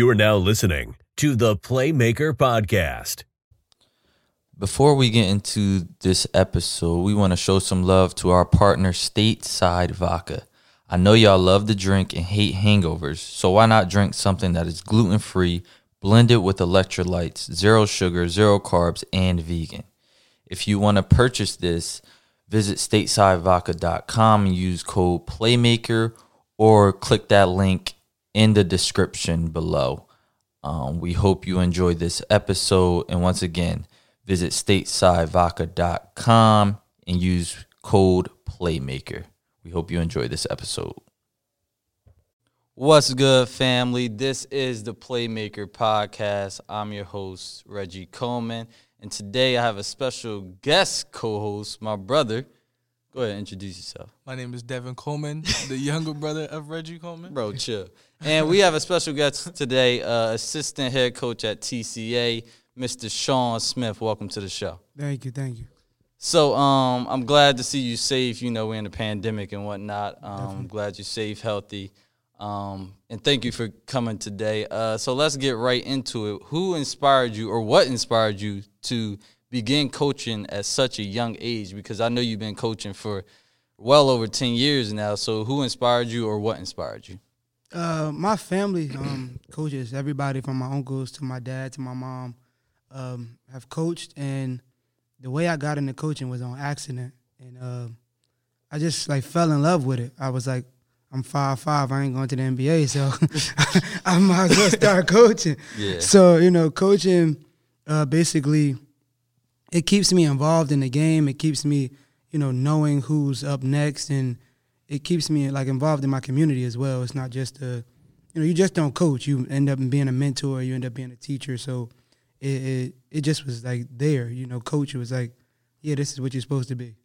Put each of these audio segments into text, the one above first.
You are now listening to the Playmaker Podcast. Before we get into this episode, we want to show some love to our partner, Stateside Vodka. I know y'all love to drink and hate hangovers, so why not drink something that is gluten free, blended with electrolytes, zero sugar, zero carbs, and vegan? If you want to purchase this, visit statesidevodka.com and use code PLAYMAKER or click that link in the description below. Um, we hope you enjoyed this episode. And once again, visit statesidevodka.com and use code PLAYMAKER. We hope you enjoy this episode. What's good, family? This is the Playmaker Podcast. I'm your host, Reggie Coleman. And today I have a special guest co host, my brother. Go ahead and introduce yourself. My name is Devin Coleman, the younger brother of Reggie Coleman. Bro, chill. And we have a special guest today, uh, assistant head coach at TCA, Mr. Sean Smith. Welcome to the show. Thank you, thank you. So um, I'm glad to see you safe. You know, we're in a pandemic and whatnot. Um, I'm glad you're safe, healthy. Um, and thank you for coming today. Uh, so let's get right into it. Who inspired you or what inspired you to begin coaching at such a young age? Because I know you've been coaching for well over 10 years now. So who inspired you or what inspired you? Uh, my family um, coaches, everybody from my uncles to my dad to my mom, um, have coached, and the way I got into coaching was on accident, and uh, I just like fell in love with it. I was like, I'm five five, I ain't going to the NBA, so I might as well start coaching. Yeah. So you know, coaching uh, basically it keeps me involved in the game. It keeps me, you know, knowing who's up next, and it keeps me like involved in my community as well. It's not just a, you know, you just don't coach. You end up being a mentor. You end up being a teacher. So it it, it just was like there. You know, coach It was like, yeah, this is what you're supposed to be.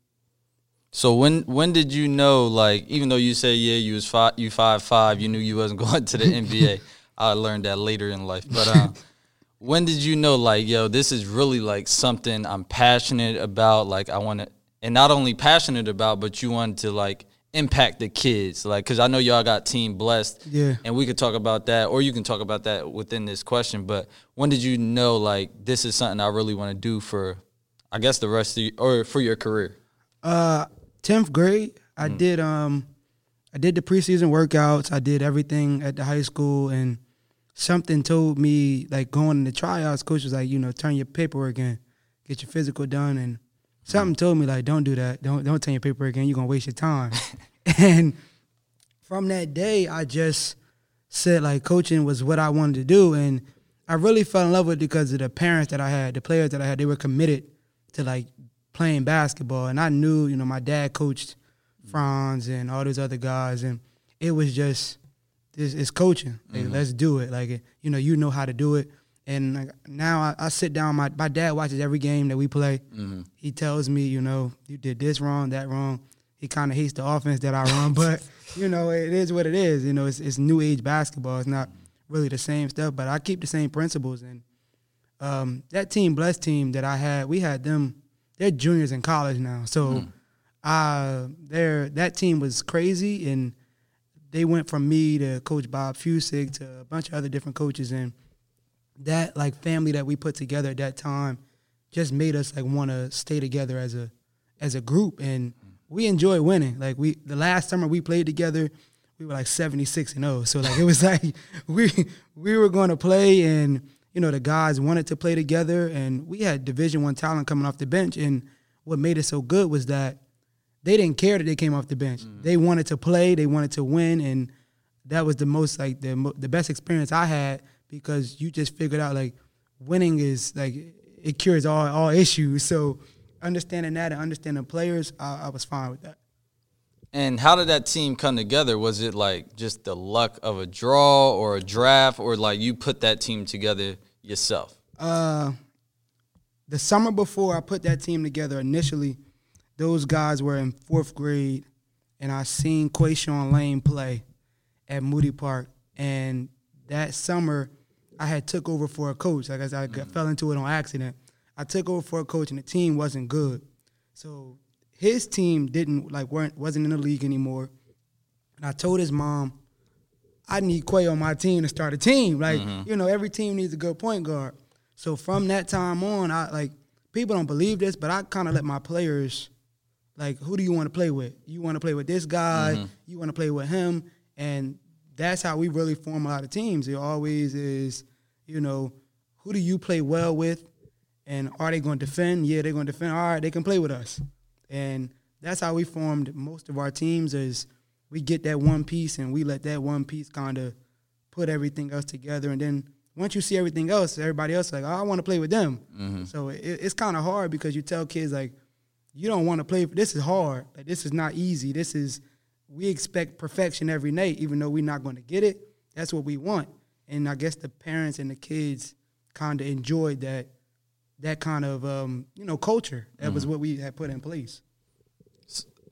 So when when did you know like even though you say yeah you was five you five five you knew you wasn't going to the NBA I learned that later in life but uh, when did you know like yo this is really like something I'm passionate about like I want to and not only passionate about but you wanted to like impact the kids like because I know y'all got team blessed Yeah. and we could talk about that or you can talk about that within this question but when did you know like this is something I really want to do for I guess the rest of you, or for your career Uh, tenth grade, I did um, I did the preseason workouts. I did everything at the high school, and something told me like going to the tryouts. Coach was like, you know, turn your paperwork in, get your physical done, and something told me like, don't do that. Don't don't turn your paper again. You're gonna waste your time. and from that day, I just said like coaching was what I wanted to do, and I really fell in love with it because of the parents that I had, the players that I had. They were committed to like playing basketball, and I knew, you know, my dad coached Franz and all those other guys, and it was just it's, it's coaching. Like, mm-hmm. Let's do it. Like you know, you know how to do it, And like, now I, I sit down. My my dad watches every game that we play. He tells me, you know, you did this wrong, that wrong. He kind of hates the offense that I run, but you know, it is what it is. You know, it's, it's new age basketball. It's not really the same stuff, but I keep the same principles. And um, that team, blessed team that I had, we had them. They're juniors in college now, so uh, they're that team was crazy, and they went from me to Coach Bob Fusig to a bunch of other different coaches, and that like family that we put together at that time just made us like want to stay together as a as a group, and we enjoy winning. Like we the last summer we played together, we were like seventy six and zero. So like it was like we we were going to play, and you know the guys wanted to play together, and we had Division One talent coming off the bench, and what made it so good was that they didn't care that they came off the bench. Mm. They wanted to play, they wanted to win, and that was the most like the the best experience I had because you just figured out like winning is like it cures all all issues. So understanding that and understanding players, I, I was fine with that. And how did that team come together? Was it like just the luck of a draw or a draft, or like you put that team together yourself? Uh, the summer before I put that team together initially, those guys were in fourth grade, and I seen Quayshawn Lane play at Moody Park, and that summer I had took over for a coach. Like I said, I got, mm. fell into it on accident. I took over for a coach, and the team wasn't good. So his team didn't like weren't wasn't in the league anymore. And I told his mom, I need Quay on my team to start a team. Like, mm-hmm. you know, every team needs a good point guard. So from that time on, I like people don't believe this, but I kind of let my players like, who do you want to play with? You want to play with this guy, mm-hmm. you want to play with him, and that's how we really form a lot of teams. It always is, you know, who do you play well with, and are they going to defend? Yeah, they're going to defend. All right, they can play with us, and that's how we formed most of our teams. Is we get that one piece and we let that one piece kind of put everything else together, and then once you see everything else, everybody else is like, oh, I want to play with them. Mm-hmm. So it, it's kind of hard because you tell kids like, you don't want to play. This is hard. Like this is not easy. This is we expect perfection every night, even though we're not going to get it. That's what we want, and I guess the parents and the kids kind of enjoyed that that kind of um, you know culture. That was what we had put in place.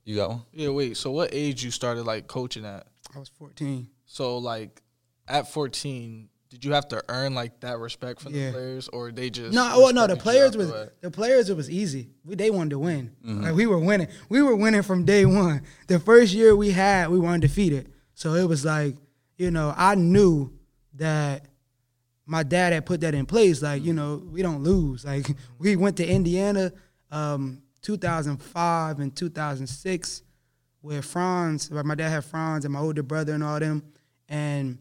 You got one? Yeah, wait. So what age you started like coaching at? I was 14. So like at 14, did you have to earn like that respect from Yeah. the players, or they just No, well, no. The players was the the players. It was easy. We, they wanted to win. Like we were winning. We were winning from day one. The first year we had, we were undefeated. So it was like, you know, I knew that my dad had put that in place. Like, you know, we don't lose. Like we went to Indiana, um, 2005 and 2006, where Franz, where my dad had Franz and my older brother and all them, and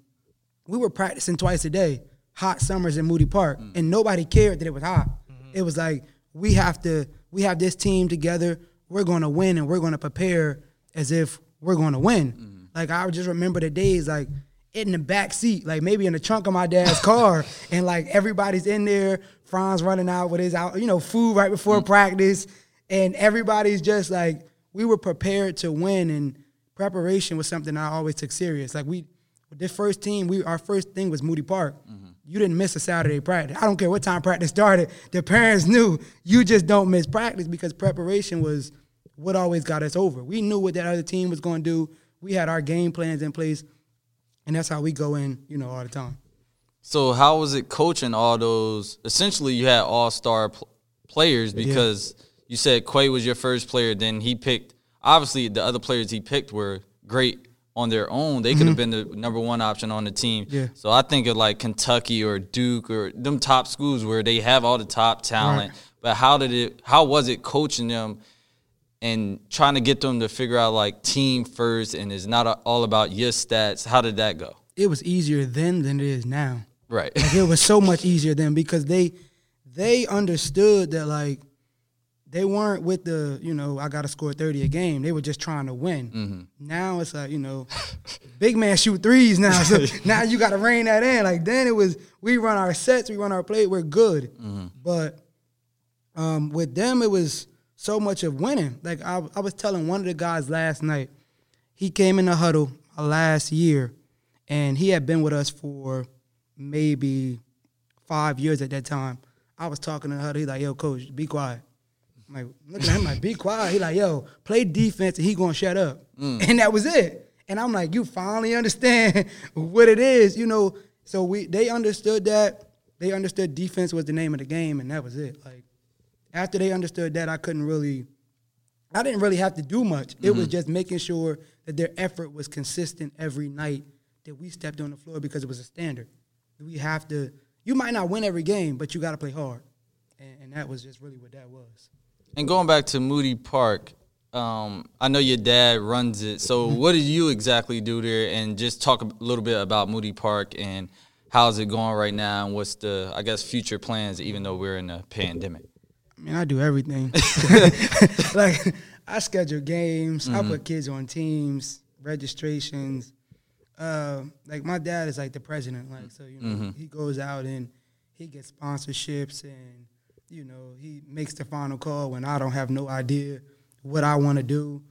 we were practicing twice a day, hot summers in Moody Park, mm. and nobody cared that it was hot. Mm-hmm. It was like we have to, we have this team together. We're going to win, and we're going to prepare as if we're going to win. Mm-hmm. Like I just remember the days, like in the back seat, like maybe in the trunk of my dad's car, and like everybody's in there. Franz running out with his out, you know, food right before mm-hmm. practice, and everybody's just like we were prepared to win, and preparation was something I always took serious. Like we with this first team, we our first thing was Moody Park. Mm-hmm. You didn't miss a Saturday practice. I don't care what time practice started. The parents knew you just don't miss practice because preparation was what always got us over. We knew what that other team was going to do. We had our game plans in place, and that's how we go in, you know, all the time. So how was it coaching all those? Essentially, you had all star pl- players because you said Quay was your first player. Then he picked. Obviously, the other players he picked were great on their own. They could have mm-hmm. been the number one option on the team. Yeah. So I think of like Kentucky or Duke or them top schools where they have all the top talent. But how did it? How was it coaching them? And trying to get them to figure out like team first, and it's not a- all about your stats. How did that go? It was easier then than it is now. Right. Like it was so much easier then because they they understood that like they weren't with the you know I got to score thirty a game. They were just trying to win. Now it's like you know, big man shoot threes now. So now you got to rein that in. Like then it was we run our sets, we run our play, we're good. But um, with them it was so much of winning. Like I, I was telling one of the guys last night, he came in the huddle last year, and he had been with us for maybe five years at that time. I was talking to her. He's like, "Yo, coach, be quiet." I'm like, looking at him like, "Be quiet." He like, "Yo, play defense," and he gonna shut up. Mm. And that was it. And I'm like, "You finally understand what it is, you know?" So we they understood that. They understood defense was the name of the game, and that was it. Like after they understood that, I couldn't really. I didn't really have to do much. It was mm-hmm. just making sure that their effort was consistent every night that we stepped on the floor because it was a standard. We have to. You might not win every game, but you got to play hard, and, and that was just really what that was. And going back to Moody Park, um, I know your dad runs it. So Mm-hmm. what did you exactly do there? And just talk a little bit about Moody Park and how's it going right now, and what's the I guess future plans, even though we're in a pandemic. I mean, I do everything. like I schedule games. I put kids on teams, registrations. Uh, like my dad is like the president. Like so, you know, he goes out and he gets sponsorships, and you know, he makes the final call when I don't have no idea what I want to do.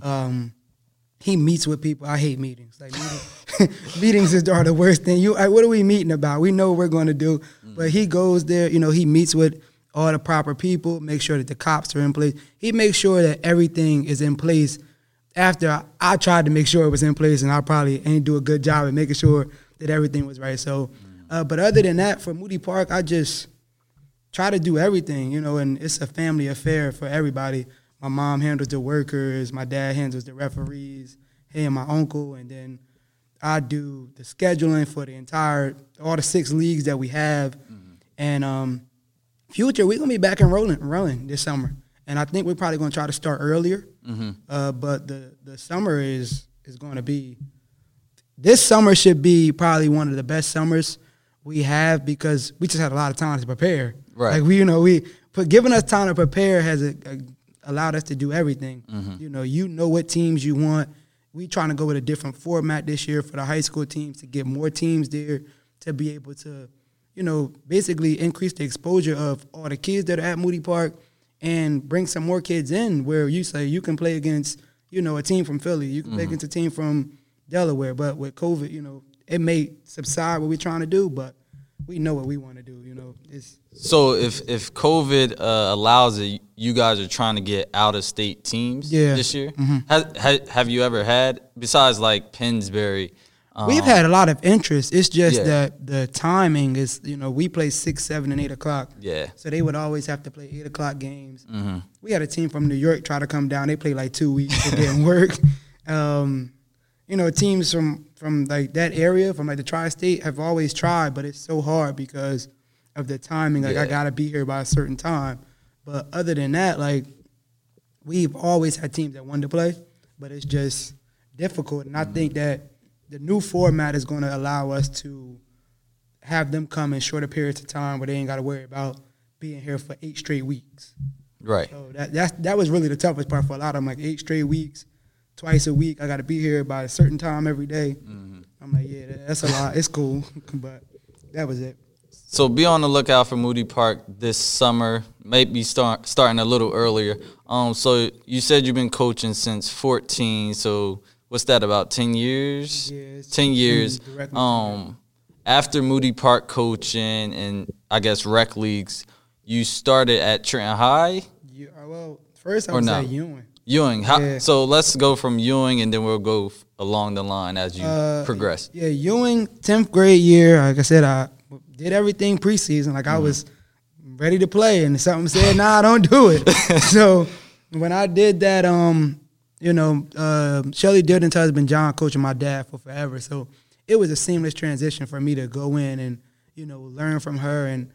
Um, he meets with people. I hate meetings. Like meeting, meetings is are the worst thing. You, like, what are we meeting about? We know what we're going to do, but he goes there. You know, he meets with all the proper people. Make sure that the cops are in place. He makes sure that everything is in place. After I, I tried to make sure it was in place, and I probably ain't do a good job at making sure that everything was right. So, uh, but other than that, for Moody Park, I just try to do everything, you know, and it's a family affair for everybody. My mom handles the workers, my dad handles the referees, he and my uncle, and then I do the scheduling for the entire all the six leagues that we have. And um, future, we're gonna be back and rolling, rolling this summer, and I think we're probably gonna try to start earlier. Uh, but the the summer is is going to be this summer should be probably one of the best summers we have because we just had a lot of time to prepare. Right. Like we, you know, we but giving us time to prepare has a, a, allowed us to do everything. Mm-hmm. You know, you know what teams you want. We trying to go with a different format this year for the high school teams to get more teams there to be able to, you know, basically increase the exposure of all the kids that are at Moody Park and bring some more kids in where you say you can play against, you know, a team from Philly, you can play mm-hmm. against a team from Delaware. But with COVID, you know, it may subside what we're trying to do, but we know what we want to do. You know, it's So if if COVID uh, allows it, you guys are trying to get out of state teams Yeah. this year. Has, ha, have you ever had besides like Pennsbury? Um, we've had a lot of interest. It's just Yeah. that the timing is, you know, we play six, seven, and eight o'clock. Yeah. So they would always have to play eight o'clock games. We had a team from New York try to come down. They played like two weeks. It didn't work. Um, you know, teams from from like that area, from like the tri-state, have always tried, but it's so hard because of the timing. Like Yeah. I gotta be here by a certain time. But other than that, like we've always had teams that wanted to play, but it's just difficult. And I mm-hmm. think that the new format is going to allow us to have them come in shorter periods of time where they ain't got to worry about being here for eight straight weeks. Right. So that that's, that was really the toughest part for a lot of them. Like eight straight weeks, twice a week. I got to be here by a certain time every day. I'm like, yeah, that's a lot. It's cool, but that was it. So be on the lookout for Moody Park this summer. Maybe start starting a little earlier. Um, so you said you've been coaching since 14. So what's that about 10 years? Yeah, it's 10 years. Um, after Moody Park coaching and I guess rec leagues, you started at Trenton High, uh, well, first I no? say Ewing. Ewing. How, Yeah. So let's go from Ewing and then we'll go f- along the line as you Uh, progress. Yeah, Ewing, tenth grade year. Like I said, I did everything preseason. Like I Mm-hmm. was ready to play, and something said, "Nah, don't do it." so when I did that, um, you know, uh, Shelly Dilden's husband John coaching my dad for forever. So it was a seamless transition for me to go in and you know learn from her. And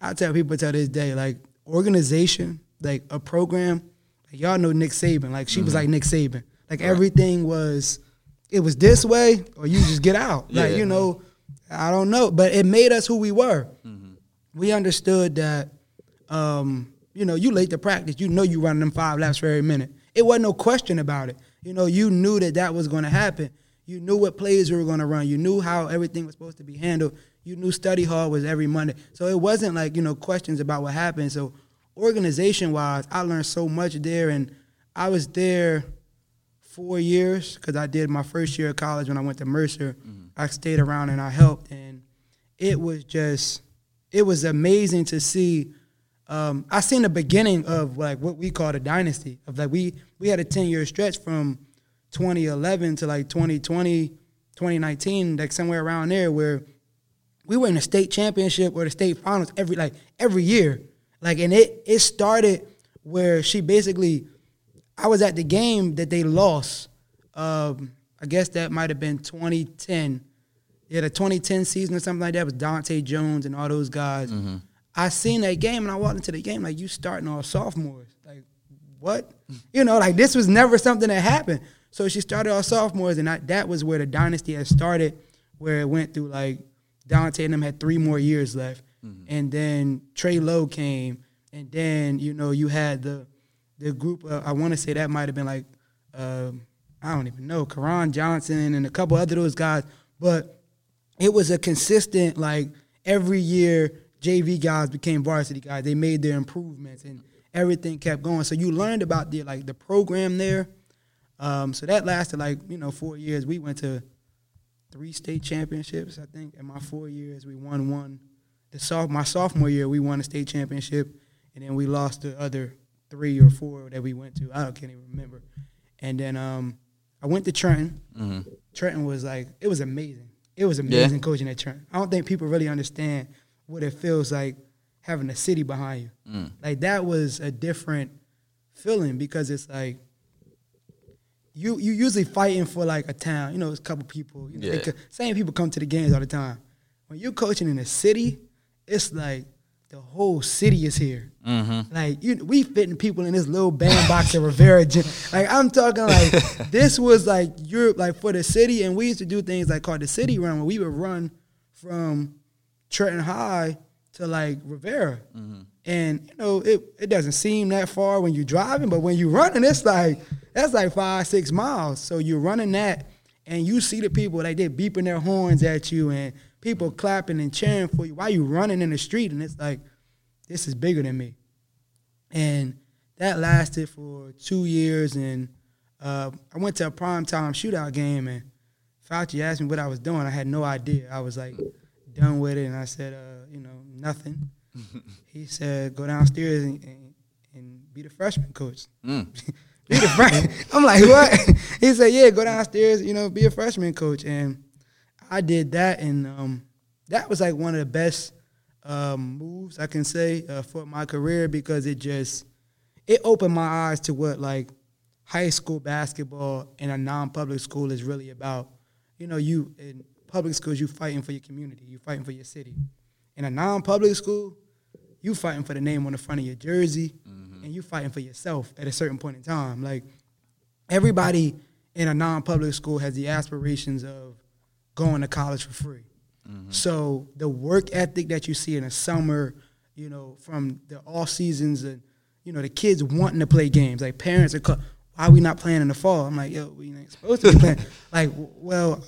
I tell people to this day, like organization, like a program. Y'all know Nick Saban. Like she was like Nick Saban. Like everything was, it was this way or you just get out. Like you know, I don't know, but it made us who we were. We understood that, um, you know, you late to practice. You know you running them five laps for every minute. It wasn't no question about it. You know, you knew that that was going to happen. You knew what plays we were going to run. You knew how everything was supposed to be handled. You knew study hall was every Monday. So it wasn't like, you know, questions about what happened. So organization wise, I learned so much there. And I was there four years because I did my first year of college when I went to Mercer. I stayed around and I helped. And it was just it was amazing to see. Um, I seen the beginning of like what we call the dynasty of like we we had a ten year stretch from 2011 to like 2020, 2019, like somewhere around there where we were in the state championship or the state finals every like every year. Like and it it started where she basically I was at the game that they lost. Um, I guess that might have been 2010. Yeah, the 2010 season or something like that was Dante Jones and all those guys. I seen that game and I walked into the game like you starting all sophomores. Like what? You know, like this was never something that happened. So she started all sophomores and I, that was where the dynasty had started, where it went through like Dante and them had three more years left, and then Trey Lowe came, and then you know you had the the group. Of, I want to say that might have been like um, I don't even know Karan Johnson and a couple other those guys, but it was a consistent like every year JV guys became varsity guys. They made their improvements and everything kept going. So you learned about the like the program there. Um, so that lasted like you know four years. We went to three state championships, I think. In my four years, we won one. The soph- my sophomore year, we won a state championship, and then we lost the other three or four that we went to. I can't even remember. And then um, I went to Trenton. Trenton was like it was amazing. It was amazing coaching at Trenton. I don't think people really understand what it feels like having a city behind you. Like that was a different feeling because it's like you you usually fighting for like a town. You know, it's a couple people. You know, Yeah. same people come to the games all the time. When you're coaching in a city, it's like the whole city is here. Mm-hmm. Like you, we fitting people in this little bandbox at Rivera Gym. Like I'm talking like this was like Europe, like for the city, and we used to do things like called the city run, where we would run from Trenton High to like Rivera. Mm-hmm. And you know, it, it doesn't seem that far when you're driving, but when you're running, it's like that's like five, six miles. So you're running that and you see the people like they're beeping their horns at you and people clapping and cheering for you while you running in the street and it's like, this is bigger than me. And that lasted for two years and uh, I went to a prime time shootout game and Fauci asked me what I was doing. I had no idea. I was like done with it, and I said, uh, you know, nothing. he said, go downstairs and, and, and be the freshman coach. be the freshman. I'm like, what? he said, yeah, go downstairs, you know, be a freshman coach. And I did that, and um, that was like one of the best um, moves I can say uh, for my career because it just it opened my eyes to what like high school basketball in a non-public school is really about. You know, you in public schools you fighting for your community, you fighting for your city. In a non-public school, you fighting for the name on the front of your jersey, and you fighting for yourself at a certain point in time. Like everybody in a non-public school has the aspirations of going to college for free. Mm-hmm. So the work ethic that you see in the summer, you know, from the off seasons and you know the kids wanting to play games. Like parents are, call, why are we not playing in the fall? I'm like, yo, we ain't supposed to be playing. like, well,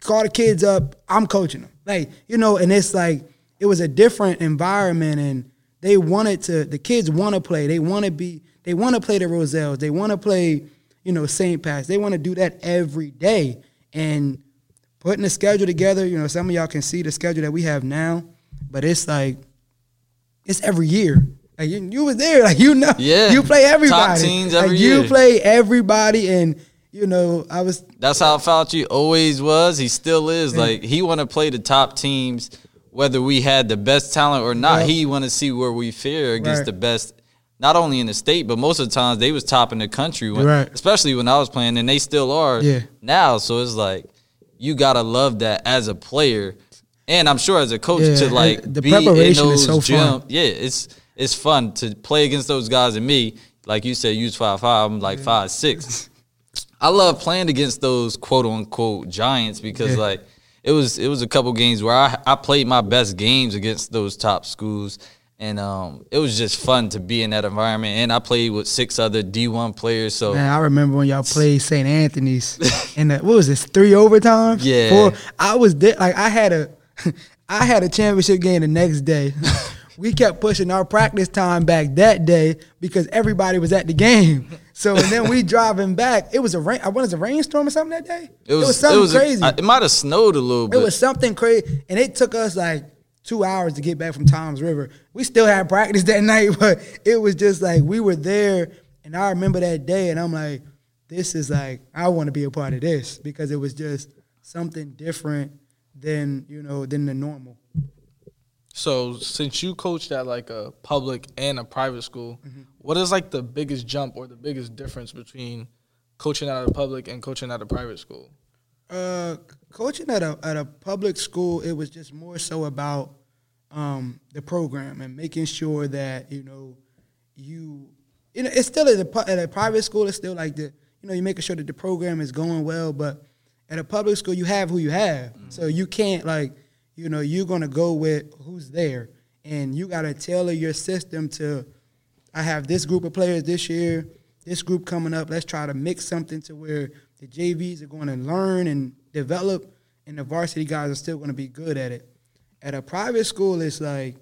call the kids up. I'm coaching them. Like, you know, and it's like it was a different environment, and they wanted to. The kids want to play. They want to be. They want to play the Roselles. They want to play, you know, St. Pat's. They want to do that every day, and putting the schedule together. You know, some of y'all can see the schedule that we have now, but it's like it's every year. Like you, you was there, like you know, Yeah. you play everybody. Top teams like every you play everybody, and you know, I was That's how Fauci always was. He still is. Like he want to play the top teams, whether we had the best talent or not. Yeah. He want to see where we fare against Right. the best, not only in the state, but most of the times they was top in the country. When, Right. Especially when I was playing, and they still are Yeah. now. So it's like you gotta love that as a player, and I'm sure as a coach Yeah, to like the be in those is so gym. fun. Yeah, it's it's fun to play against those guys and me. Like you said, use five five. I'm like five six. I love playing against those quote unquote giants because Yeah. like it was it was a couple games where I I played my best games against those top schools and um it was just fun to be in that environment and I played with six other D1 players so Man, I remember when y'all played St. Anthony's in the what was this three overtimes? Yeah. Four. I was there. Like I had a, I had a championship game the next day. we kept pushing our practice time back that day because everybody was at the game. So and then we driving back. It was a rain. I was a rainstorm or something that day. it was something it was crazy. I- it might have snowed a little bit. It was something crazy, and it took us like two hours to get back from Toms River. We still had practice that night, but it was just like we were there. And I remember that day, and I'm like, this is like, I want to be a part of this because it was just something different than, you know, than the normal. So since you coached at like a public and a private school, Mm-hmm. what is like the biggest jump or the biggest difference between coaching at a public and coaching at a private school? Uh, coaching at a at a public school, it was just more so about um, the program and making sure that you know you you know it's still at a, at a private school. It's still like the you know you're making sure that the program is going well, but at a public school you have who you have, so you can't like you know you're gonna go with who's there, and you gotta tailor your system to. I have this group of players this year, this group coming up. Let's try to mix something to where the JVs are going to learn and develop, and the varsity guys are still going to be good at it. At a private school, it's like,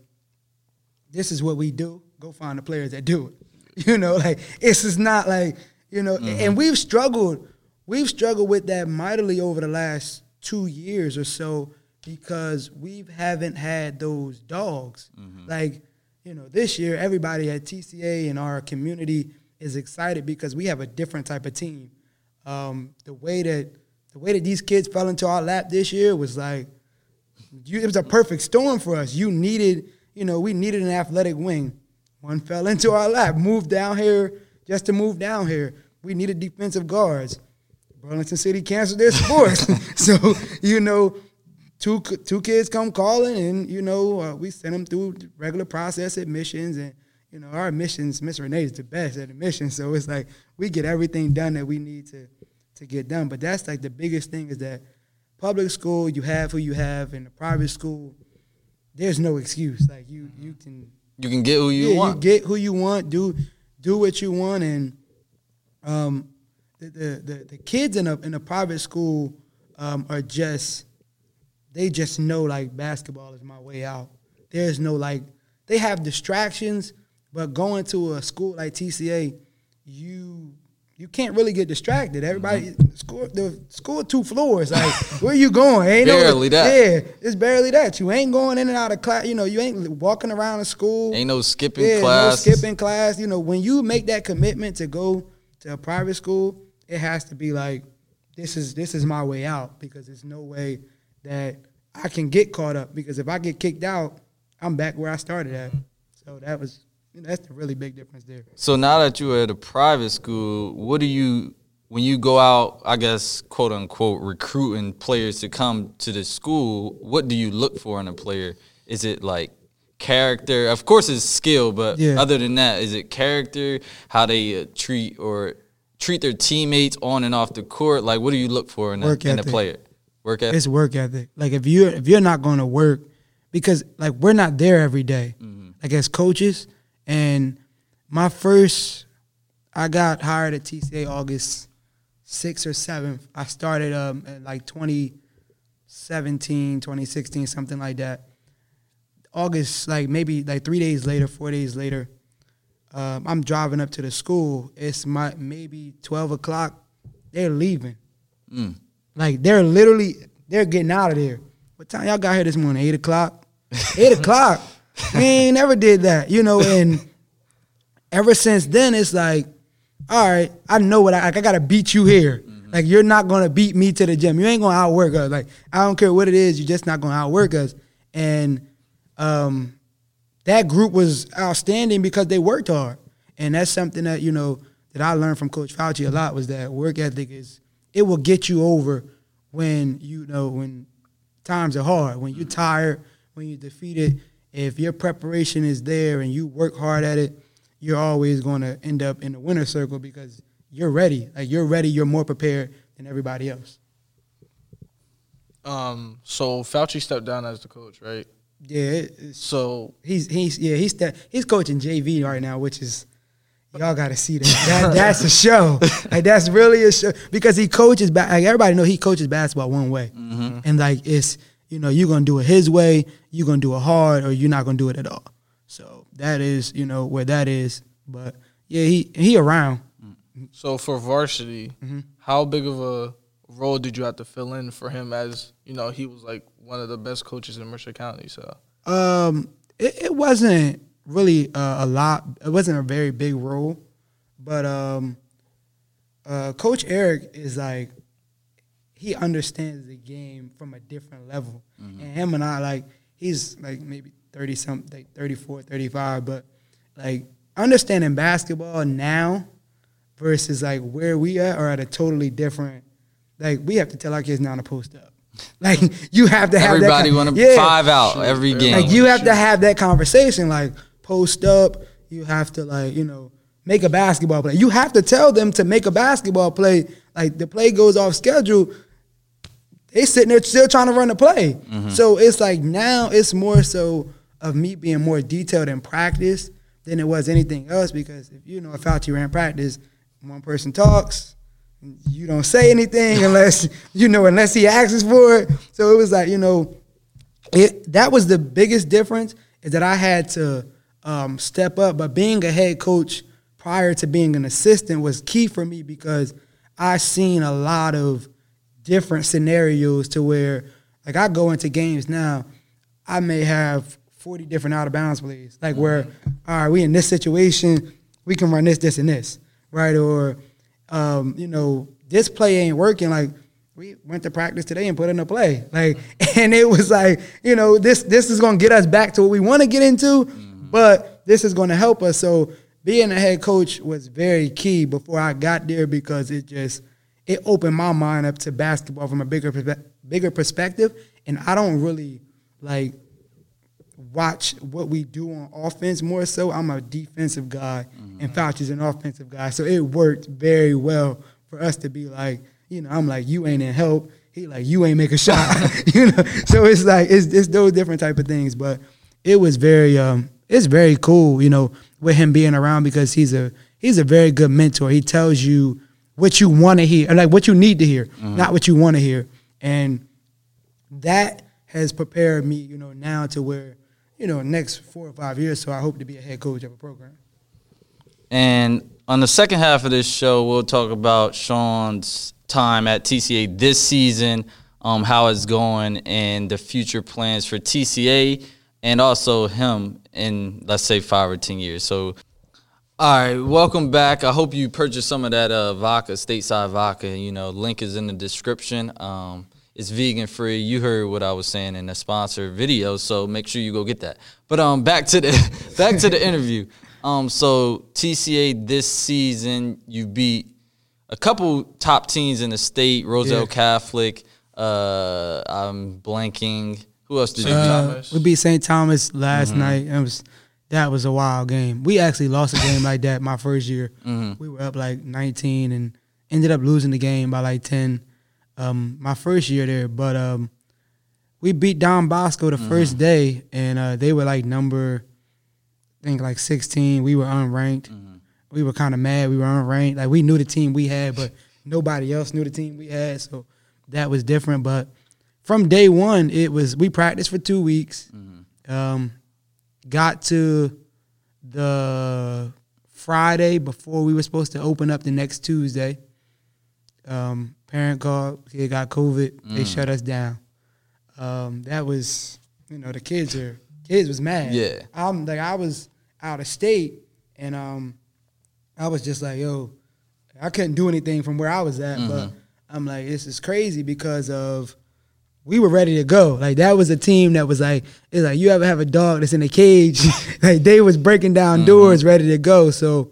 this is what we do. Go find the players that do it. You know, like it's just not like you know. And mm-hmm. we've struggled, we've struggled with that mightily over the last two years or so because we haven't had those dogs. Mm-hmm. Like you know, this year everybody at TCA and our community is excited because we have a different type of team. Um, the way that the way that these kids fell into our lap this year was like you, it was a perfect storm for us. You needed, you know, we needed an athletic wing. One fell into our lap, moved down here just to move down here. We needed defensive guards. Burlington City canceled their sports, so you know, two two kids come calling, and you know, uh, we sent them through regular process admissions, and you know, our missions, Miss Renee is the best at admissions, so it's like we get everything done that we need to to get done. But that's like the biggest thing is that public school, you have who you have, in the private school, there's no excuse. Like you, you can You can get who you yeah, want. you get who you want, do do what you want, and um, the the the, the kids in a in a private school um, are just they just know like basketball is my way out. There's no like they have distractions, but going to a school like TCA, you you can't really get distracted. Everybody Mm-hmm. school the school two floors. Like where you going? Ain't no- Barely that. Yeah, it's barely that. You ain't going in and out of class. You know, you ain't walking around the school. Ain't no skipping Yeah, class. no skipping class. You know, when you make that commitment to go to a private school, it has to be like, this is this is my way out because there's no way that I can get caught up because if I get kicked out, I'm back where I started at. So that was that's the really big difference there. So now that you're at a private school, what do you when you go out, I guess, quote unquote, recruiting players to come to the school, what do you look for in a player? Is it like character? Of course it's skill, but Yeah. other than that, is it character, how they uh, treat or treat their teammates on and off the court? Like what do you look for in a, in a player? Work ethic. It's work ethic. Like if you're if you're not going to work, because like we're not there every day, like as coaches. And my first, I got hired at TCA August sixth or seventh. I started um at like 2017, 2016, something like that. August, like maybe like three days later, four days later, um, I'm driving up to the school. It's my maybe twelve o'clock. They're leaving. Like they're literally they're getting out of there. What time y'all got here this morning? Eight o'clock. Eight o'clock. We ain't never did that, you know. And ever since then, it's like, all right, I know what I like. I gotta beat you here. Like you're not gonna beat me to the gym. You ain't gonna outwork us. Like I don't care what it is. You're just not gonna outwork us. And um, that group was outstanding because they worked hard, and that's something that you know that I learned from Coach Fauci a lot was that work ethic is it will get you over when you know when times are hard, when you're tired, when you're defeated. If your preparation is there and you work hard at it, you're always going to end up in the winner circle because you're ready. Like you're ready, you're more prepared than everybody else. Um, so Fauci stepped down as the coach, right? Yeah, So he's he's yeah he's sta- he's coaching JV right now, which is y'all got to see that. that. That's a show. Like that's really a show because he coaches. Like everybody know he coaches basketball one way, and like it's you know you're gonna do it his way, you're gonna do it hard, or you're not gonna do it at all. So that is you know where that is. But yeah, he he around. So for varsity, Mm-hmm. how big of a role did you have to fill in for him as you know he was like one of the best coaches in Mercer County? So Um, it, it wasn't really uh, a lot. It wasn't a very big role, but um, uh, Coach Eric is like he understands the game from a different level, mm-hmm. and him and I like he's like maybe thirty something, like 34, 35, but like understanding basketball now versus like where we at are at a totally different. Like we have to tell our kids now to post up. Like you have to have Everybody that want to yeah. five out every game. Like you have to have that conversation. Like post up. You have to like you know make a basketball play. You have to tell them to make a basketball play. Like the play goes off schedule. They sitting there still trying to run the play. So it's like now it's more so of me being more detailed in practice than it was anything else. Because if you know if Fauci ran practice, one person talks, you don't say anything unless you know unless he asks for it. So it was like you know, it that was the biggest difference is that I had to um, step up. But being a head coach prior to being an assistant was key for me because I seen a lot of different scenarios to where like I go into games now, I may have 40 different out of bounds plays. Like where, all right, we in this situation, we can run this, this, and this, right? Or, um, you know, this play ain't working. Like we went to practice today and put in a play. Like, and it was like, you know, this this is gonna get us back to what we want to get into, but this is gonna help us. So being a head coach was very key before I got there because it just it opened my mind up to basketball from a bigger bigger perspective. And I don't really like watch what we do on offense more so. I'm a defensive guy and Fauci's an offensive guy. So it worked very well for us to be like, you know, I'm like, you ain't in help. He like, you ain't make a shot. you know. So it's like it's it's those different type of things. But it was very um it's very cool, you know, with him being around because he's a he's a very good mentor. He tells you what you want to hear, or like what you need to hear, not what you want to hear. And that has prepared me, you know, now to where, you know, next four or five years. So I hope to be a head coach of a program. And on the second half of this show, we'll talk about Sean's time at TCA this season, um, how it's going, and the future plans for TCA, and also him in let's say five or ten years. So, all right, welcome back. I hope you purchased some of that uh, vodka, stateside vodka. You know, link is in the description. Um, it's vegan free. You heard what I was saying in the sponsor video, so make sure you go get that. But um, back to the back to the interview. Um, so TCA this season, you beat a couple top teams in the state. Roselle Yeah. Catholic. Uh, I'm blanking. Who else did you Uh, beat? we beat St. Thomas last Mm-hmm. night. It was that was a wild game. We actually lost a game like that my first year. Mm-hmm. We were up like 19 and ended up losing the game by like 10. Um, my first year there, but um, we beat Don Bosco the Mm-hmm. first day, and uh, they were like number, I think like 16. We were unranked. Mm-hmm. We were kind of mad. We were unranked. Like we knew the team we had, but nobody else knew the team we had. So that was different. But from day one, it was we practiced for two weeks. Um, got to the Friday before we were supposed to open up the next Tuesday. Um, parent called, kid got COVID. They shut us down. Um, that was, you know, the kids are kids was mad. Yeah. I'm like I was out of state, and um, I was just like, yo, I couldn't do anything from where I was at, but I'm like, this is crazy because of we were ready to go. Like that was a team that was like, it's like you ever have a dog that's in a cage? like they was breaking down doors, ready to go. So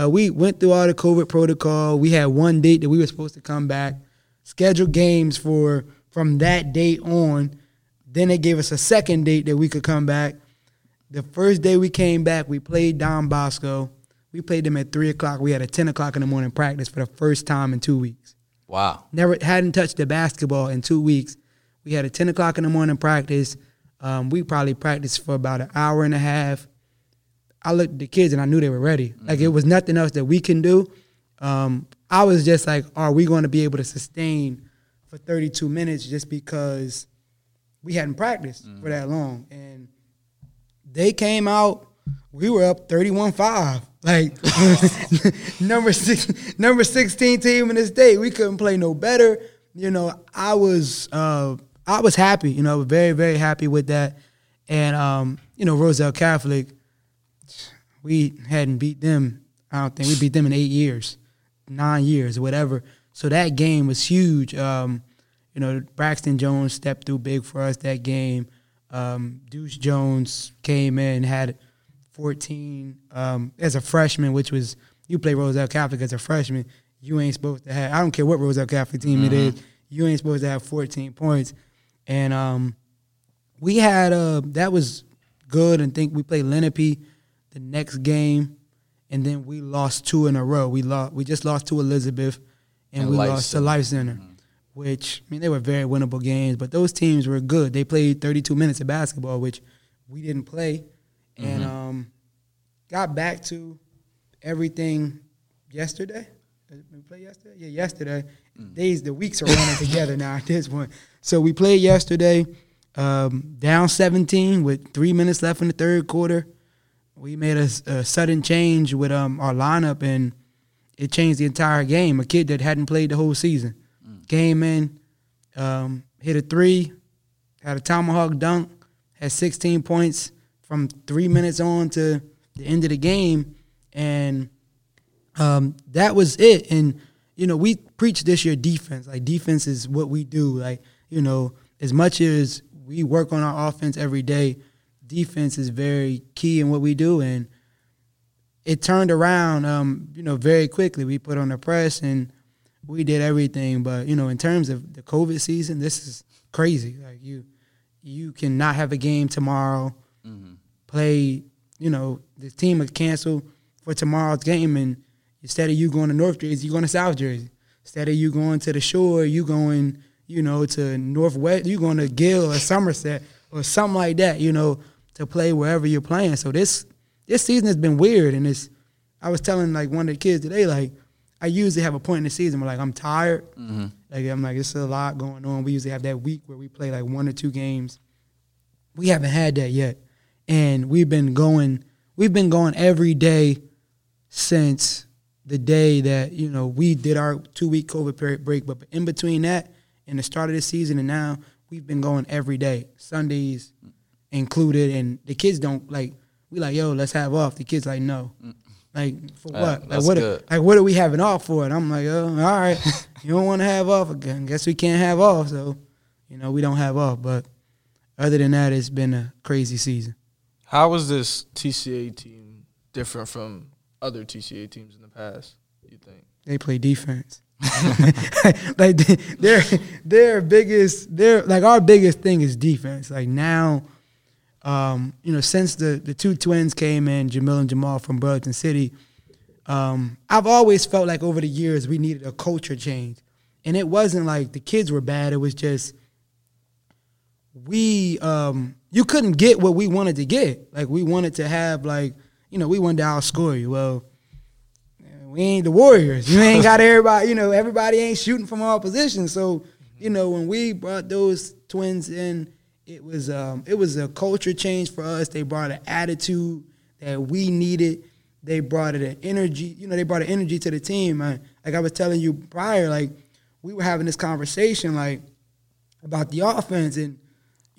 uh, we went through all the COVID protocol. We had one date that we were supposed to come back, scheduled games for from that date on. Then they gave us a second date that we could come back. The first day we came back, we played Don Bosco. We played them at three o'clock. We had a ten o'clock in the morning practice for the first time in two weeks. Wow. Never hadn't touched the basketball in two weeks. We had a ten o'clock in the morning practice. Um, we probably practiced for about an hour and a half. I looked at the kids and I knew they were ready. Like it was nothing else that we can do. Um, I was just like, are we going to be able to sustain for 32 minutes just because we hadn't practiced for that long? And they came out, we were up 31-5. Like number six, number 16 team in the state. We couldn't play no better. You know, I was uh, I was happy, you know, very, very happy with that. and um, you know Roselle Catholic, we hadn't beat them. I don't think we beat them in eight years, nine years, whatever. So that game was huge. Um, you know, Braxton Jones stepped through big for us that game. Um, Deuce Jones came in, had 14 um, as a freshman, which was you play Roselle Catholic as a freshman. You ain't supposed to have. I don't care what Roselle Catholic team it is. You ain't supposed to have 14 points. And um, we had uh, that was good. And think we played Lenape the next game, and then we lost two in a row. We lost. We just lost to Elizabeth, and, And we Life lost to Center. Life Center. Which I mean, they were very winnable games, but those teams were good. They played 32 minutes of basketball, which we didn't play, and um, got back to everything yesterday. Did We played yesterday. Yeah, yesterday. Days, the weeks are running together now at this point. So we played yesterday, um, down 17 with three minutes left in the third quarter. We made a sudden change with um, our lineup, and it changed the entire game. A kid that hadn't played the whole season came in, um, hit a three, had a tomahawk dunk, had 16 points from three minutes on to the end of the game, and um, that was it. And you know, we preach this year defense. Like defense is what we do. Like you know, as much as we work on our offense every day, defense is very key in what we do. And it turned around, um, you know, very quickly. We put on the press and we did everything. But you know, in terms of the COVID season, this is crazy. Like you, you cannot have a game tomorrow. Play, you know, the team would canceled for tomorrow's game, and instead of you going to North Jersey, you're going to South Jersey. Instead of you going to the shore, you going, you know, to Northwest, you're going to Gill or Somerset or something like that. You know, to play wherever you're playing. So this this season has been weird, and it's. I was telling like one of the kids today, like I usually have a point in the season where like I'm tired. Mm-hmm. Like I'm like it's a lot going on. We usually have that week where we play like one or two games. We haven't had that yet, and we've been going. We've been going every day since the day that you know we did our two week COVID period break. But in between that and the start of the season and now, we've been going every day, Sundays included. And the kids don't like. We like yo, let's have off. The kids like no. Like for Uh, what? Like that's what? good. Like what are we having off for? And I'm like, oh, all right. you don't want to have off again. Guess we can't have off. So, you know, we don't have off. But other than that, it's been a crazy season. How was this TCA team different from other TCA teams in the past? You think? They play defense. like their their biggest their like our biggest thing is defense. Like now, um, you know, since the the two twins came in, Jamil and Jamal from Burlington City, um, I've always felt like over the years we needed a culture change, and it wasn't like the kids were bad. It was just we um, you couldn't get what we wanted to get. Like we wanted to have like you know we wanted to outscore you. Well, we ain't the Warriors. You ain't got everybody. You know everybody ain't shooting from all positions. So you know when we brought those twins in, it was um, it was a culture change for us. They brought an attitude that we needed. They brought it an energy. You know they brought an energy to the team. I, like I was telling you prior, like we were having this conversation like about the offense and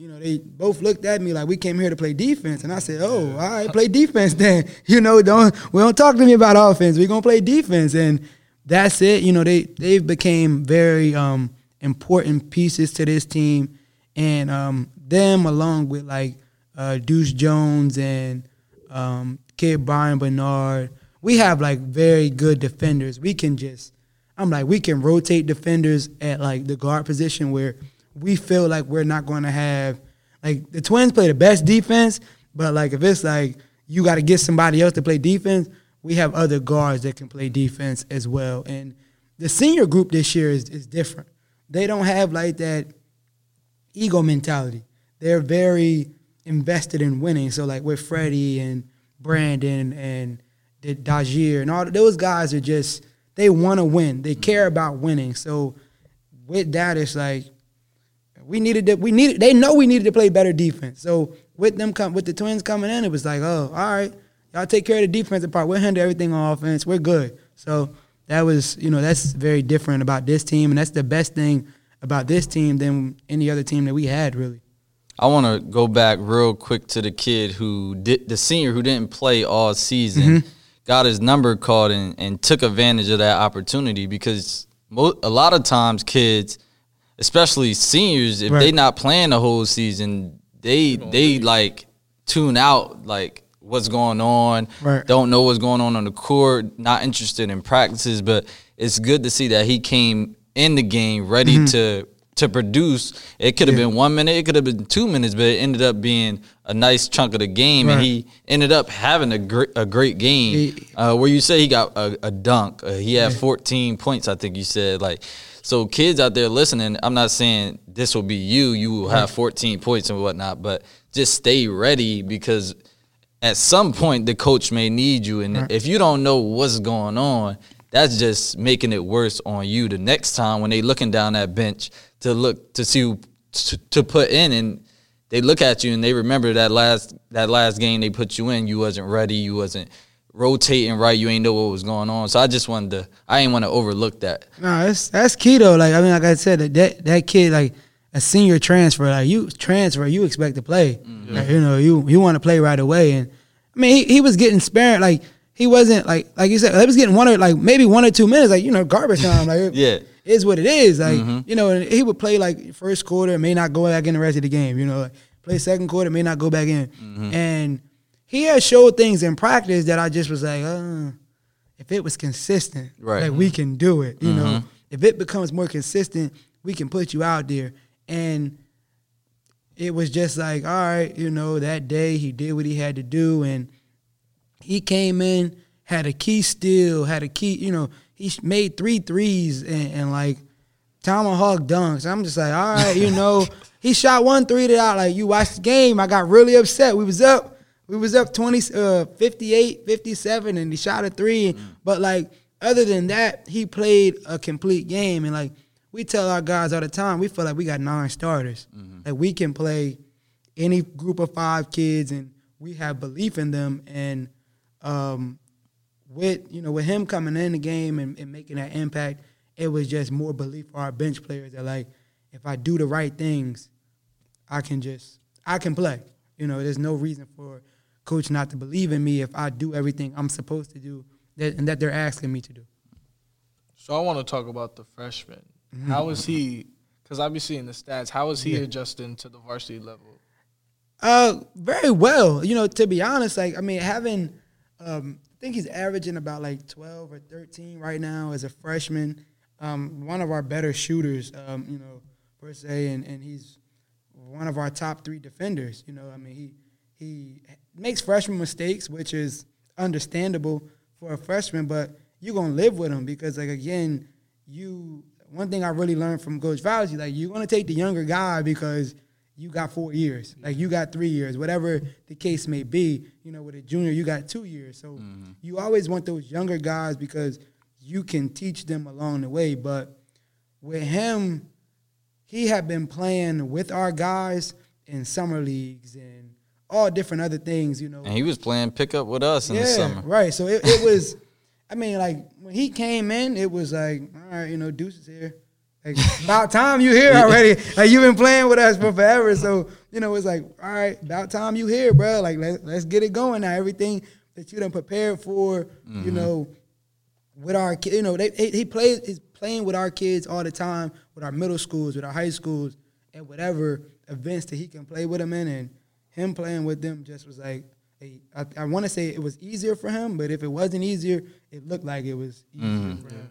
you know, they both looked at me like we came here to play defense, and I said, "Oh, all right, play defense then." You know, don't we don't talk to me about offense. We're gonna play defense, and that's it. You know, they they became very um, important pieces to this team, and um, them along with like uh, Deuce Jones and um, kid Brian Bernard, we have like very good defenders. We can just, I'm like, we can rotate defenders at like the guard position where we feel like we're not going to have like the Twins play the best defense, but like if it's like you got to get somebody else to play defense, we have other guards that can play defense as well. And the senior group this year is is different. They don't have like that ego mentality. They're very invested in winning. So like with Freddie and Brandon and the Dajir and all those guys are just they want to win. They care about winning. So with that, it's like we needed to, we needed they know we needed to play better defense. So with them come with the twins coming in, it was like, oh, all right, y'all take care of the defensive part. We'll handle everything on offense. We're good. So that was, you know, that's very different about this team, and that's the best thing about this team than any other team that we had really. I want to go back real quick to the kid who did the senior who didn't play all season, Mm-hmm. got his number called and, and took advantage of that opportunity because mo- a lot of times kids, especially seniors, if they not playing the whole season, they they like tune out like what's going on, Right. don't know what's going on on the court, not interested in practices. But it's good to see that he came in the game ready Mm-hmm. to to produce. It could have been one minute, it could have been two minutes, but it ended up being a nice chunk of the game, and he ended up having a great a great game. He- uh, where you say he got a, a dunk, uh, he had 14 points, I think you said. Like, so kids out there listening, I'm not saying this will be you. You will have 14 points and whatnot, but just stay ready because at some point the coach may need you, and if you don't know what's going on, that's just making it worse on you. The next time when they looking down that bench to look to see who to, to put in, and they look at you and they remember that last that last game they put you in, you wasn't ready, you wasn't rotating right, you ain't know what was going on. So I just wanted to, I ain't want to overlook that. No, that's that's key though. Like I mean, like I said, that that, that kid like a senior transfer, like you transfer, you expect to play. Mm. Like, you know, you you want to play right away. And I mean, he, he was getting spared. Like he wasn't like like you said, he was getting one or like maybe one or two minutes. Like you know, garbage time. Like Yeah. is what it is. Like mm-hmm. you know, and he would play like first quarter, may not go back in the rest of the game. You know, like, play second quarter, may not go back in. Mm-hmm. And he had showed things in practice that I just was like, uh, if it was consistent, Right. like we can do it. You know, mm-hmm. if it becomes more consistent, we can put you out there. And it was just like, all right, you know, that day he did what he had to do, and he came in, had a key steal, had a key, you know, he made three threes and, and like tomahawk dunks. I'm just like, all right, you know, he shot one three that I like. You watched the game, I got really upset. We was up, we was up 20, uh, 58, 57, and he shot a three. But like, other than that, he played a complete game, and like we tell our guys all the time, we feel like we got nine starters. Like we can play any group of five kids, and we have belief in them. And um, with you know with him coming in the game and, and making that impact, it was just more belief for our bench players that like if I do the right things, I can just I can play. You know, there's no reason for coach not to believe in me if I do everything I'm supposed to do that, and that they're asking me to do. So I want to talk about the freshman. How is he? Because I be seeing the stats. How is he adjusting to the varsity level? Uh, very well. You know, to be honest, like I mean, having, um, I think he's averaging about like twelve or thirteen right now as a freshman. Um, one of our better shooters, um, you know, per se, and, and he's one of our top three defenders. You know, I mean, he he makes freshman mistakes, which is understandable for a freshman, but you're gonna live with him because, like, again, you. One thing I really learned from Coach Fauci, like, you're gonna take the younger guy because you got four years, like you got three years, whatever the case may be. You know, with a junior, you got two years. So mm-hmm. you always want those younger guys because you can teach them along the way. But with him, he had been playing with our guys in summer leagues and all different other things. You know, And he was playing pickup with us in the summer. Right. So it, it was, I mean, like when he came in, it was like, all right, you know, Deuce is here. Like about time you here already. Like you've been playing with us for forever. So you know, it's like, all right, about time you here, bro. Like let's let's get it going now. Everything that you done prepared for, you mm-hmm. know, with our kids. you know, they, he he plays is playing with our kids all the time, with our middle schools, with our high schools, and whatever events that he can play with them in, and him playing with them just was like, I want to say it was easier for him, but if it wasn't easier, it looked like it was easier mm-hmm. for him.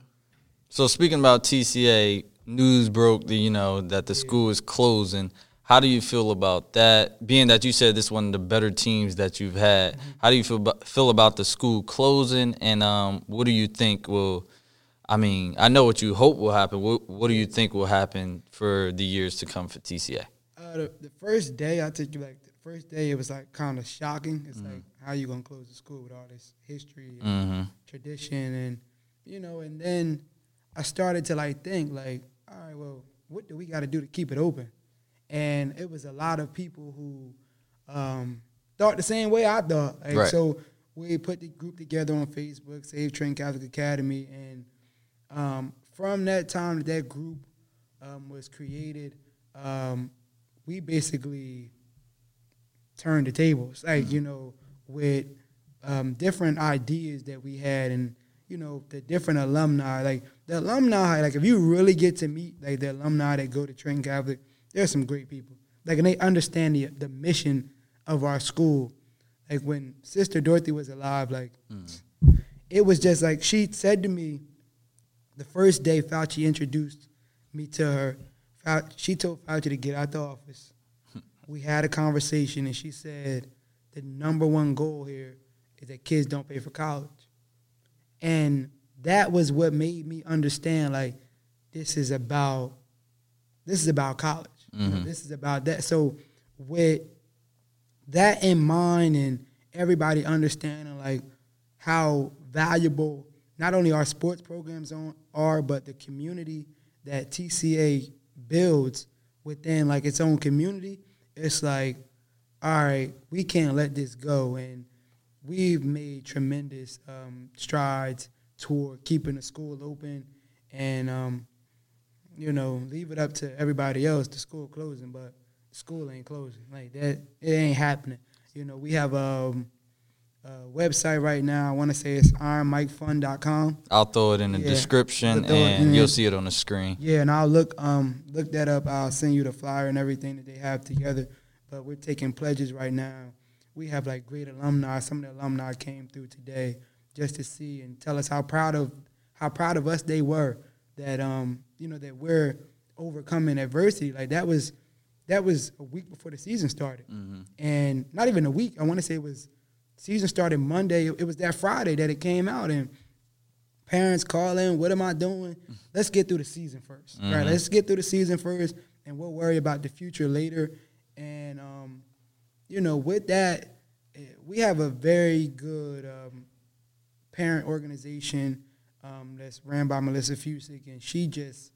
So speaking about TCA, news broke that you know that the school is closing. How do you feel about that? Being that you said this is one of the better teams that you've had, how do you feel about, feel about the school closing? And um, what do you think will? I mean, I know what you hope will happen. What, what do you think will happen for the years to come for TCA? Uh, the, the first day, I took you like the first day, it was like kind of shocking. It's Mm-hmm. like how you gonna close the school with all this history and tradition, and you know. And then I started to like think like, all right, well, what do we got to do to keep it open? And it was a lot of people who um, thought the same way I thought. Like, Right. So we put the group together on Facebook, Save Trent Catholic Academy, and um, from that time that that group um, was created, um, we basically turned the tables. Like you know, with um, different ideas that we had, and you know, the different alumni. Like the alumni, like if you really get to meet like the alumni that go to Trenton Catholic, there's some great people. Like and they understand the the mission of our school. Like when Sister Dorothy was alive, like mm. it was just like she said to me the first day Fauci introduced me to her. She told Fauci to get out the office. We had a conversation, and she said the number one goal here is that kids don't pay for college, and that was what made me understand like this is about this is about college. You know, this is about that. So with that in mind and everybody understanding like how valuable not only our sports programs on, are, but the community that TCA builds within like its own community, it's like, all right, we can't let this go. And we've made tremendous um, strides toward keeping the school open and, um, you know, leave it up to everybody else, the school closing, but school ain't closing. Like that, it ain't happening. You know, we have um, a website right now. I want to say it's ironmikefund.com. I'll throw it in the Yeah. description We'll throw it and in. you'll see it on the screen. Yeah, and I'll look um look that up. I'll send you the flyer and everything that they have together. But we're taking pledges right now. We have like great alumni. Some of the alumni came through today just to see and tell us how proud of how proud of us they were that um you know that we're overcoming adversity. Like that was that was a week before the season started, and not even a week. I want to say it was season started Monday. It was that Friday that it came out, and parents calling, what am I doing? Let's get through the season 1st right? Let's get through the season first, and we'll worry about the future later. And um, you know, with that, eh, we have a very good um, parent organization um, that's ran by Melissa Fusick, and she just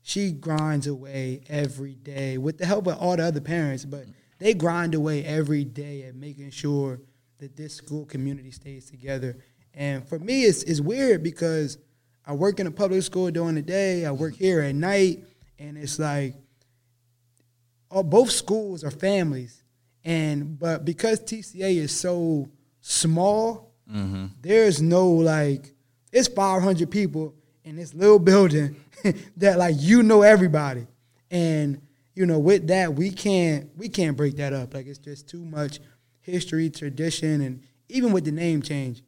she grinds away every day with the help of all the other parents, but they grind away every day at making sure that this school community stays together. And for me, it's, it's weird because I work in a public school during the day, I work here at night, and it's like all, both schools are families. And but because TCA is so small, Mm-hmm. there's no like it's 500 people in this little building that like you know everybody. And you know with that we can't we can't break that up. Like it's just too much history tradition and even with the name change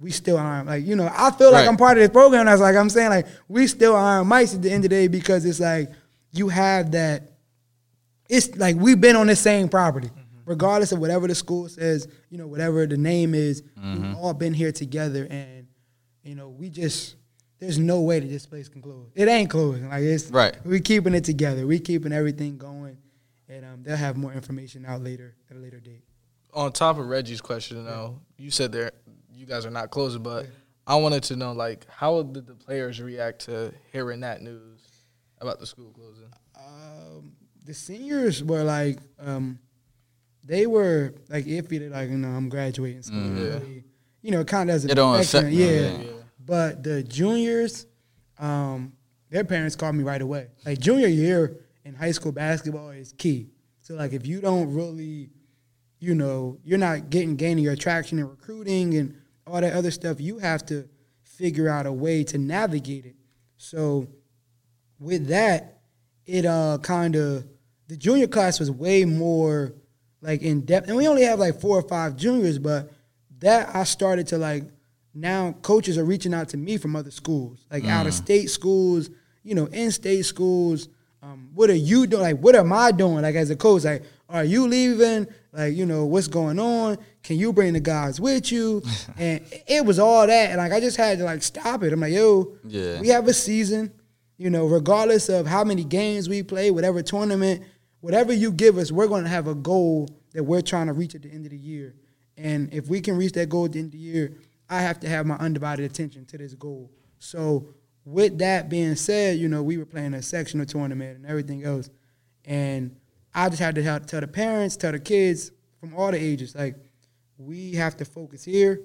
we still aren't like you know i feel like Right. i'm part of this program. That's like i'm saying like we still Iron Mikes at the end of the day because it's like you have that it's like we've been on the same property, regardless of whatever the school says, you know, whatever the name is. We've all been here together, and you know, we just there's no way that this place can close. It ain't closing. Like it's Right. We're keeping it together. We're keeping everything going, and um, they'll have more information out later at a later date. on top of Reggie's question, though, you said there you guys are not closing, but I wanted to know like how did the players react to hearing that news about the school closing? Um, the seniors were like, um, they were like iffy. They're like, you know, I'm graduating school. Really, you know, it kind of doesn't It don't affect affect them. them, Yeah. yeah. But the juniors, um, their parents called me right away. Like junior year in high school basketball is key. So like if you don't really, you know, you're not getting gaining your traction and recruiting and all that other stuff, you have to figure out a way to navigate it. So with that, it uh kind of the junior class was way more like in depth, and we only have like four or five juniors, but that I started to like now coaches are reaching out to me from other schools, like out of state schools, you know, in state schools. Um, what are you doing? Like, what am I doing? Like as a coach, like, are you leaving? Like, you know, what's going on? Can you bring the guys with you? and it was all that, and like I just had to like stop it. I'm like, yo, Yeah. we have a season you know, regardless of how many games we play, whatever tournament, whatever you give us, we're going to have a goal that we're trying to reach at the end of the year. And if we can reach that goal at the end of the year, I have to have my undivided attention to this goal. So, with that being said, you know, we were playing a sectional tournament and everything else. And I just had to help tell the parents, tell the kids from all the ages, like, we have to focus here.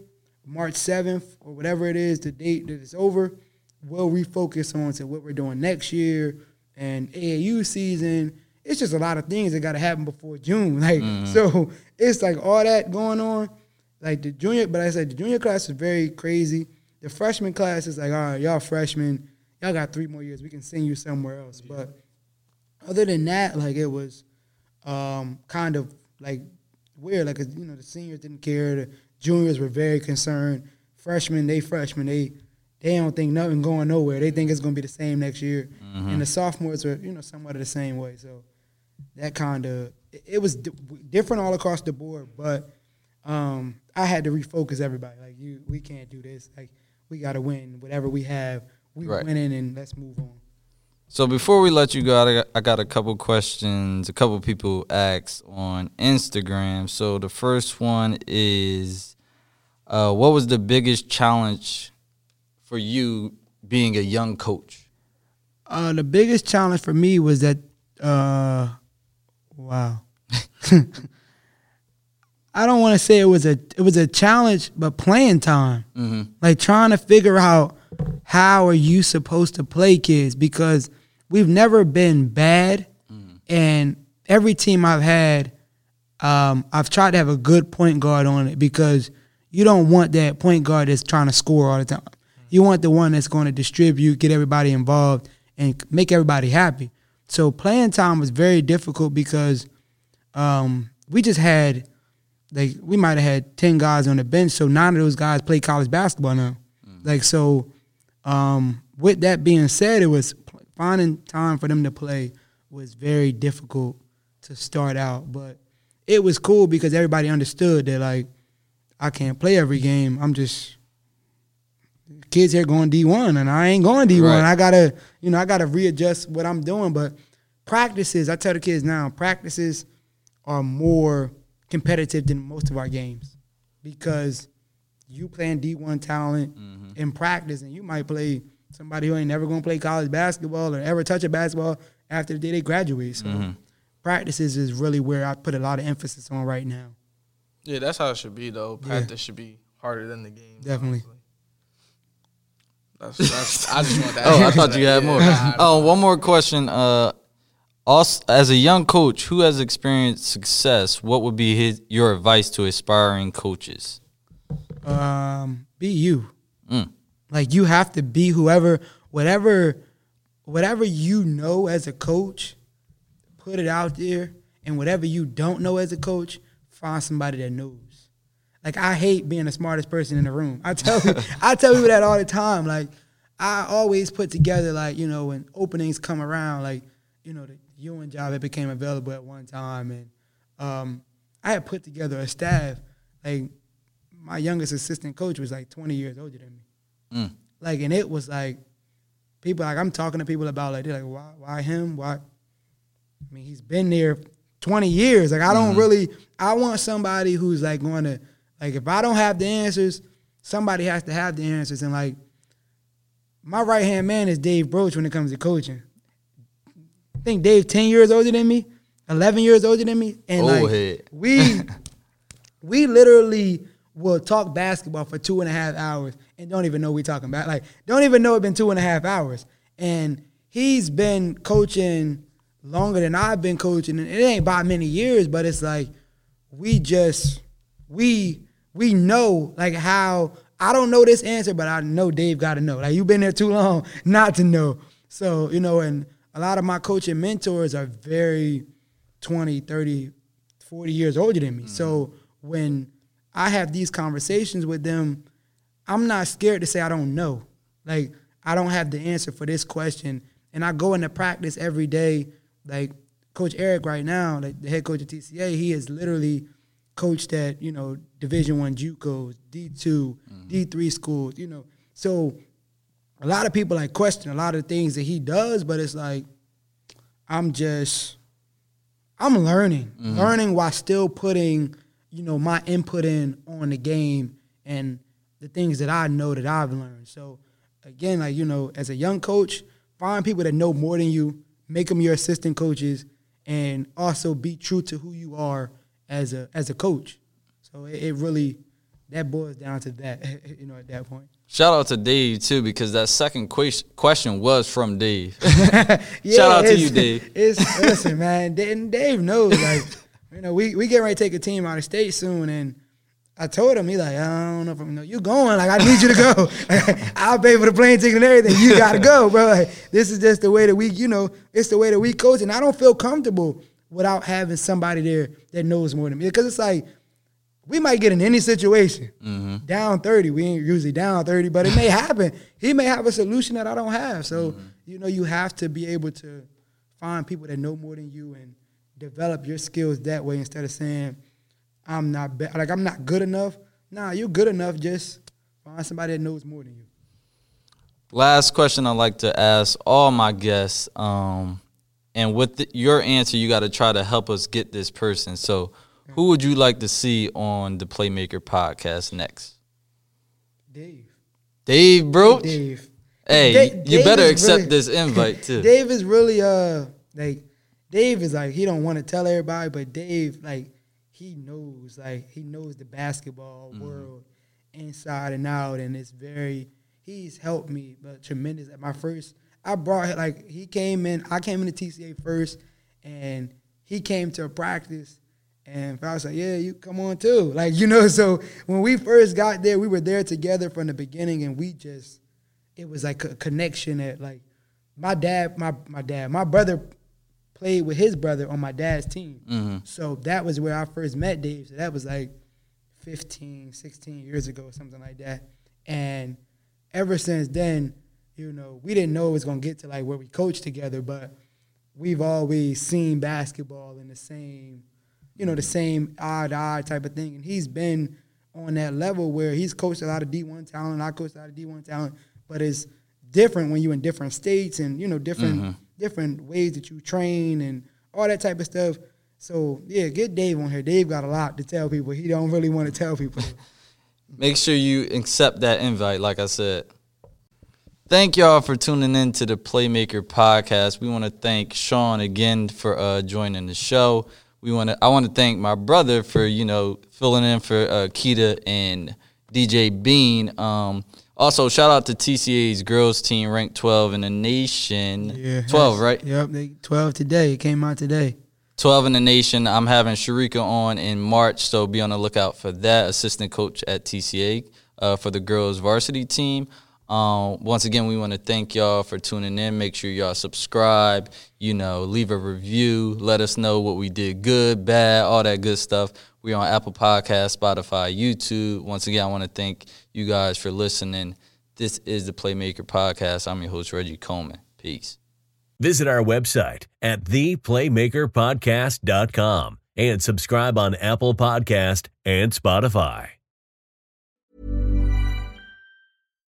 March 7th or whatever it is, the date that it's over, we'll refocus on to what we're doing next year and AAU season it's just a lot of things that got to happen before June. Like so, it's like all that going on. Like the junior, but I said the junior class is very crazy. The freshman class is like, all right, y'all freshmen, y'all got three more years. We can send you somewhere else. But other than that, like it was um, kind of like weird. Like you know, the seniors didn't care. The juniors were very concerned. Freshmen, they freshmen, they they don't think nothing going nowhere. They think it's going to be the same next year. And the sophomores were, you know, somewhat of the same way. So that kind of it, it was di- different all across the board. But um, I had to refocus everybody. Like you, we can't do this. Like we got to win whatever we have. We Right. winning, and let's move on. So before we let you go, I got, I got a couple questions. A couple people asked on Instagram. So the first one is, uh, what was the biggest challenge for you being a young coach? Uh, the biggest challenge for me was that, uh, wow. I don't want to say it was a it was a challenge, but playing time, like trying to figure out how are you supposed to play kids because we've never been bad, and every team I've had, um, I've tried to have a good point guard on it because you don't want that point guard that's trying to score all the time. You want the one that's going to distribute, get everybody involved, and make everybody happy. So playing time was very difficult because um, we just had like we might have had ten guys on the bench, so nine of those guys play college basketball now. Like so, um, with that being said, it was finding time for them to play was very difficult to start out, but it was cool because everybody understood that like I can't play every game. I'm just kids here going D one, and I ain't going D one. Right. I gotta, you know, I gotta readjust what I'm doing. But practices, I tell the kids now, practices are more competitive than most of our games because you playing D one talent mm-hmm. in practice, and you might play somebody who ain't never gonna play college basketball or ever touch a basketball after the day they graduate. So mm-hmm. practices is really where I put a lot of emphasis on right now. Yeah, that's how it should be though. Practice should be harder than the game. Definitely. That's, that's, I just want that. Oh, I thought you had more. Oh, one more question. Uh, also, as a young coach who has experienced success, what would be his your advice to aspiring coaches? um, be you. Mm. Like you have to be whoever, whatever, whatever you know as a coach, put it out there, and whatever you don't know as a coach, find somebody that knows. Like I hate being the smartest person in the room. I tell you, I tell people that all the time. Like I always put together, like you know, when openings come around, like you know, the UN job that became available at one time, and um, I had put together a staff. Like my youngest assistant coach was like 20 years older than me. Like, and it was like people like I'm talking to people about like they're like, why, why him? Why? I mean, he's been there 20 years. Like, I don't really. I want somebody who's like going to like if I don't have the answers, somebody has to have the answers. And like my right hand man is Dave Broach when it comes to coaching. I think Dave 10 years older than me, 11 years older than me, and Old like head. we we literally will talk basketball for two and a half hours and don't even know we're talking about. Like, don't even know it's been two and a half hours. And he's been coaching longer than I've been coaching. And it ain't by many years, but it's like we just we we know like how I don't know this answer, but I know Dave got to know. Like you've been there too long not to know. So, you know, and a lot of my coaching mentors are very 20, 30, 40 years older than me. So mm-hmm. when I have these conversations with them, I'm not scared to say I don't know. Like I don't have the answer for this question. And I go into practice every day. Like Coach Eric right now, like the head coach of TCA, he is literally coached at, you know, Division One JUCOs, D 2 mm-hmm. D three schools, you know. So a lot of people like question a lot of things that he does, but it's like I'm just I'm learning, mm-hmm. learning while still putting, you know, my input in on the game and the things that I know that I've learned. So again, like you know, as a young coach, find people that know more than you, make them your assistant coaches, and also be true to who you are as a as a coach. So it, it really that boils down to that, you know, at that point. Shout out to Dave too because that second ques- question was from Dave. Yeah, Shout out to you, Dave. It's listen, man. Dave- And Dave knows, like, you know, we we get ready to take a team out of state soon, and I told him, he like, I don't know if I'm, you know, you going? Like, I need you to go. I'll pay for the plane ticket and everything. You gotta go, bro. Like, this is just the way that we, you know, it's the way that we coach, and I don't feel comfortable without having somebody there that knows more than me, because it's like. We might get in any situation down 30. We ain't usually down 30, but it may happen. He may have a solution that I don't have. So, you know, you have to be able to find people that know more than you and develop your skills that way instead of saying, I'm not be- like I'm not good enough. Nah, you're good enough. Just find somebody that knows more than you. Last question I like to ask all my guests, um, and with the, your answer, you got to try to help us get this person. So, who would you like to see on the Playmaker podcast next? Dave. Dave, bro. Dave. Hey, Da- you Dave better accept really- this invite too. Dave is really uh like Dave is like he don't want to tell everybody, but Dave like he knows like he knows the basketball Mm-hmm. world inside and out, and it's very he's helped me but tremendous. At my first, I brought like he came in, I came into TCA first, and he came to a practice. And I was like, yeah, you come on too. Like, you know, so when we first got there, we were there together from the beginning and we just, it was like a connection that like my dad, my my dad, my brother played with his brother on my dad's team. Mm-hmm. So that was where I first met Dave. So that was like 15, 16 years ago, something like that. And ever since then, you know, we didn't know it was gonna get to like where we coached together, but we've always seen basketball in the same, you know, the same eye to eye type of thing. And he's been on that level where he's coached a lot of D1 talent. I coached a lot of D1 talent, but it's different when you're in different states and you know different mm-hmm. different ways that you train and all that type of stuff. So yeah, get Dave on here. Dave got a lot to tell people. He don't really want to tell people. Make sure you accept that invite, like I said. Thank y'all for tuning in to the Playmaker podcast. We want to thank Sean again for uh, joining the show. We want to. I want to thank my brother for you know filling in for uh, Keita and DJ Bean. Um, also, shout out to TCA's girls team, ranked 12 in the nation. 12, right? Yep, they 12 today. It came out today. 12 in the nation. I'm having Sharika on in March, so be on the lookout for that. Assistant coach at TCA uh, for the girls varsity team. Um, once again, we want to thank y'all for tuning in. Make sure y'all subscribe, you know, leave a review, let us know what we did good, bad, all that good stuff. We're on Apple Podcast, Spotify, YouTube. Once again, I want to thank you guys for listening. This is the Playmaker Podcast. I'm your host, Reggie Coleman. Peace. Visit our website at theplaymakerpodcast.com and subscribe on Apple Podcast and Spotify.